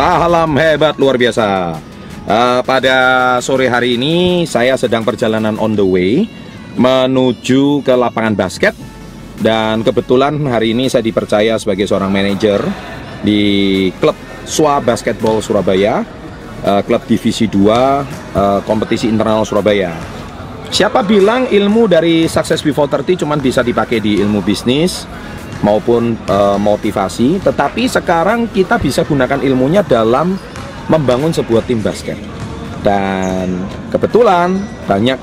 Salam hebat luar biasa. Uh, pada sore hari ini saya sedang perjalanan on the way menuju ke lapangan basket dan kebetulan hari ini saya dipercaya sebagai seorang manajer di klub SWA Basketball Surabaya, uh, klub divisi 2 uh, kompetisi internal Surabaya. Siapa bilang ilmu dari Success Before 30 cuma bisa dipakai di ilmu bisnis maupun uh, motivasi, tetapi sekarang kita bisa gunakan ilmunya dalam membangun sebuah tim basket. Dan kebetulan banyak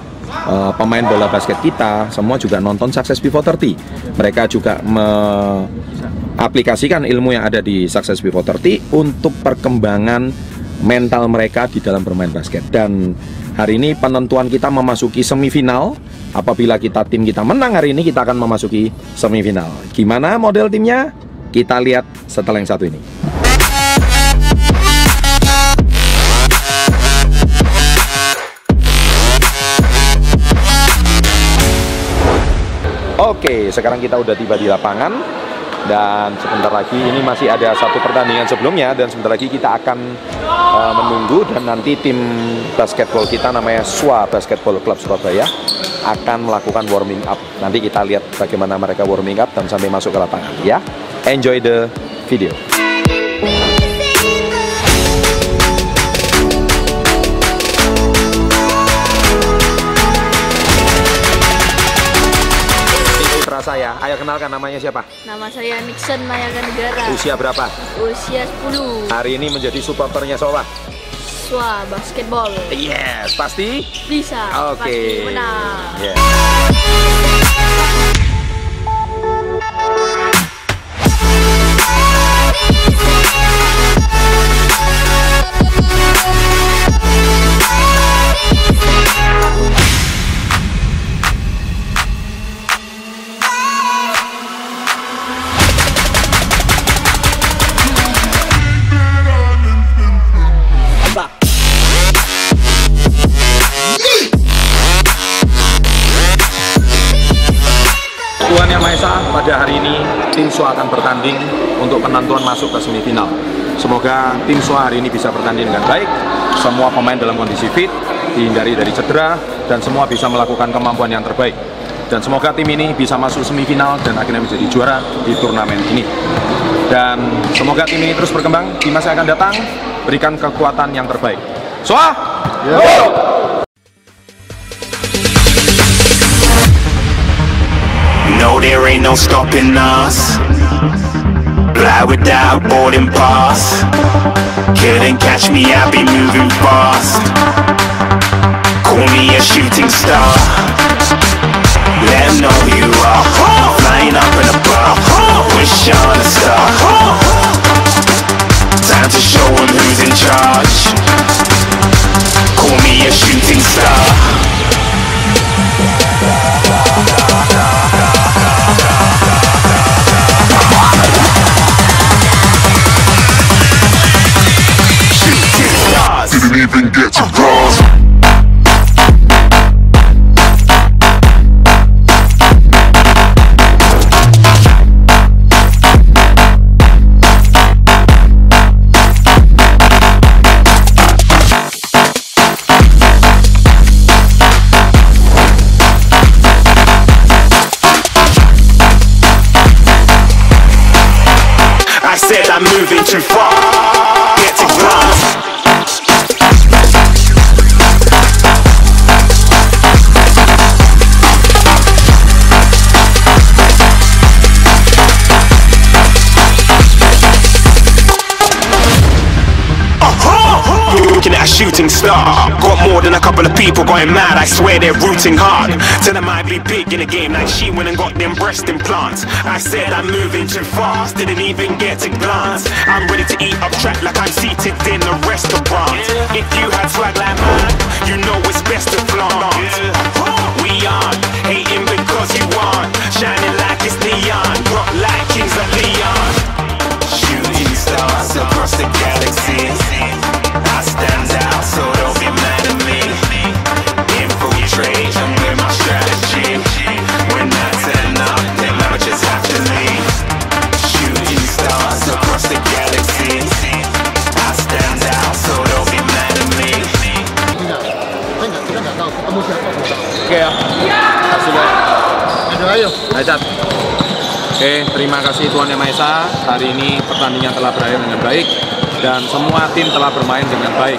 uh, pemain bola basket kita semua juga nonton Success Before 30. Mereka juga mengaplikasikan ilmu yang ada di Success Before 30 untuk perkembangan mental mereka di dalam bermain basket. Dan hari ini penentuan kita memasuki semifinal. Apabila kita tim kita menang hari ini kita akan memasuki semifinal. Gimana model timnya? Kita lihat setelah yang satu ini. Oke, sekarang kita udah tiba di lapangan dan sebentar lagi ini masih ada satu pertandingan sebelumnya dan sebentar lagi kita akan uh, menunggu dan nanti tim basketball kita namanya SWA Basketball Club Surabaya akan melakukan warming up. Nanti kita lihat bagaimana mereka warming up dan sampai masuk ke lapangan ya. Enjoy the video. saya. Ayo kenalkan namanya siapa? Nama saya Nixon Mayaga Negara. Usia berapa? Usia 10. Hari ini menjadi supporternya Sowa. Swa basketball. Yes, pasti? Bisa. Oke. Okay. Pasti menang. Yeah. Tuhan Yang Maha Esa, pada hari ini tim SWA akan bertanding untuk penentuan masuk ke semifinal. Semoga tim SWA hari ini bisa bertanding dengan baik, semua pemain dalam kondisi fit, dihindari dari cedera, dan semua bisa melakukan kemampuan yang terbaik. Dan semoga tim ini bisa masuk semifinal dan akhirnya menjadi juara di turnamen ini. Dan semoga tim ini terus berkembang di masa akan datang, berikan kekuatan yang terbaik. SWA! Yeah. There ain't no stopping us. Fly without boarding pass. Couldn't catch me, I be moving fast. Call me a shooting star. Let them know who you are. Flying up in a bar. Wish on a star. Time to show who's in charge. Call me a shooting star. I'm moving too far. Get to glass. Shooting star. Got more than a couple of people going mad I swear they're rooting hard. Tell them I be big in the game Like she went and got them breast implants. I said I'm moving too fast Didn't even get a glance. I'm ready to eat up track Like I'm seated in a restaurant. If you had swag like mine You know terima kasih Tuhan Yang Maha Esa. Hari ini pertandingan telah berakhir dengan baik dan semua tim telah bermain dengan baik.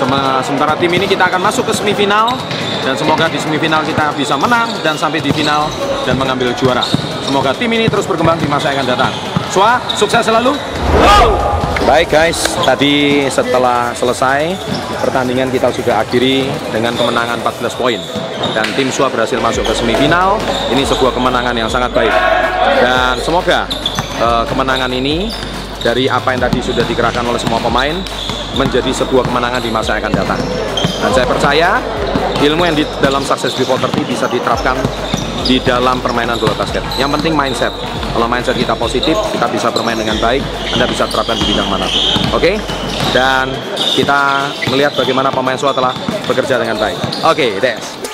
Sem- Sementara tim ini kita akan masuk ke semifinal dan semoga di semifinal kita bisa menang dan sampai di final dan mengambil juara. Semoga tim ini terus berkembang di masa yang akan datang. Swa, sukses selalu. Baik guys, tadi setelah selesai pertandingan kita sudah akhiri dengan kemenangan 14 poin dan tim SUA berhasil masuk ke semifinal. Ini sebuah kemenangan yang sangat baik dan semoga eh, kemenangan ini dari apa yang tadi sudah dikerahkan oleh semua pemain menjadi sebuah kemenangan di masa yang akan datang. Dan saya percaya ilmu yang di dalam Success Before 30 bisa diterapkan di dalam permainan bola basket. Yang penting mindset. Kalau mindset kita positif, kita bisa bermain dengan baik. Anda bisa terapkan di bidang mana pun. Oke? Dan kita melihat bagaimana pemain SUA telah bekerja dengan baik. Oke, Des.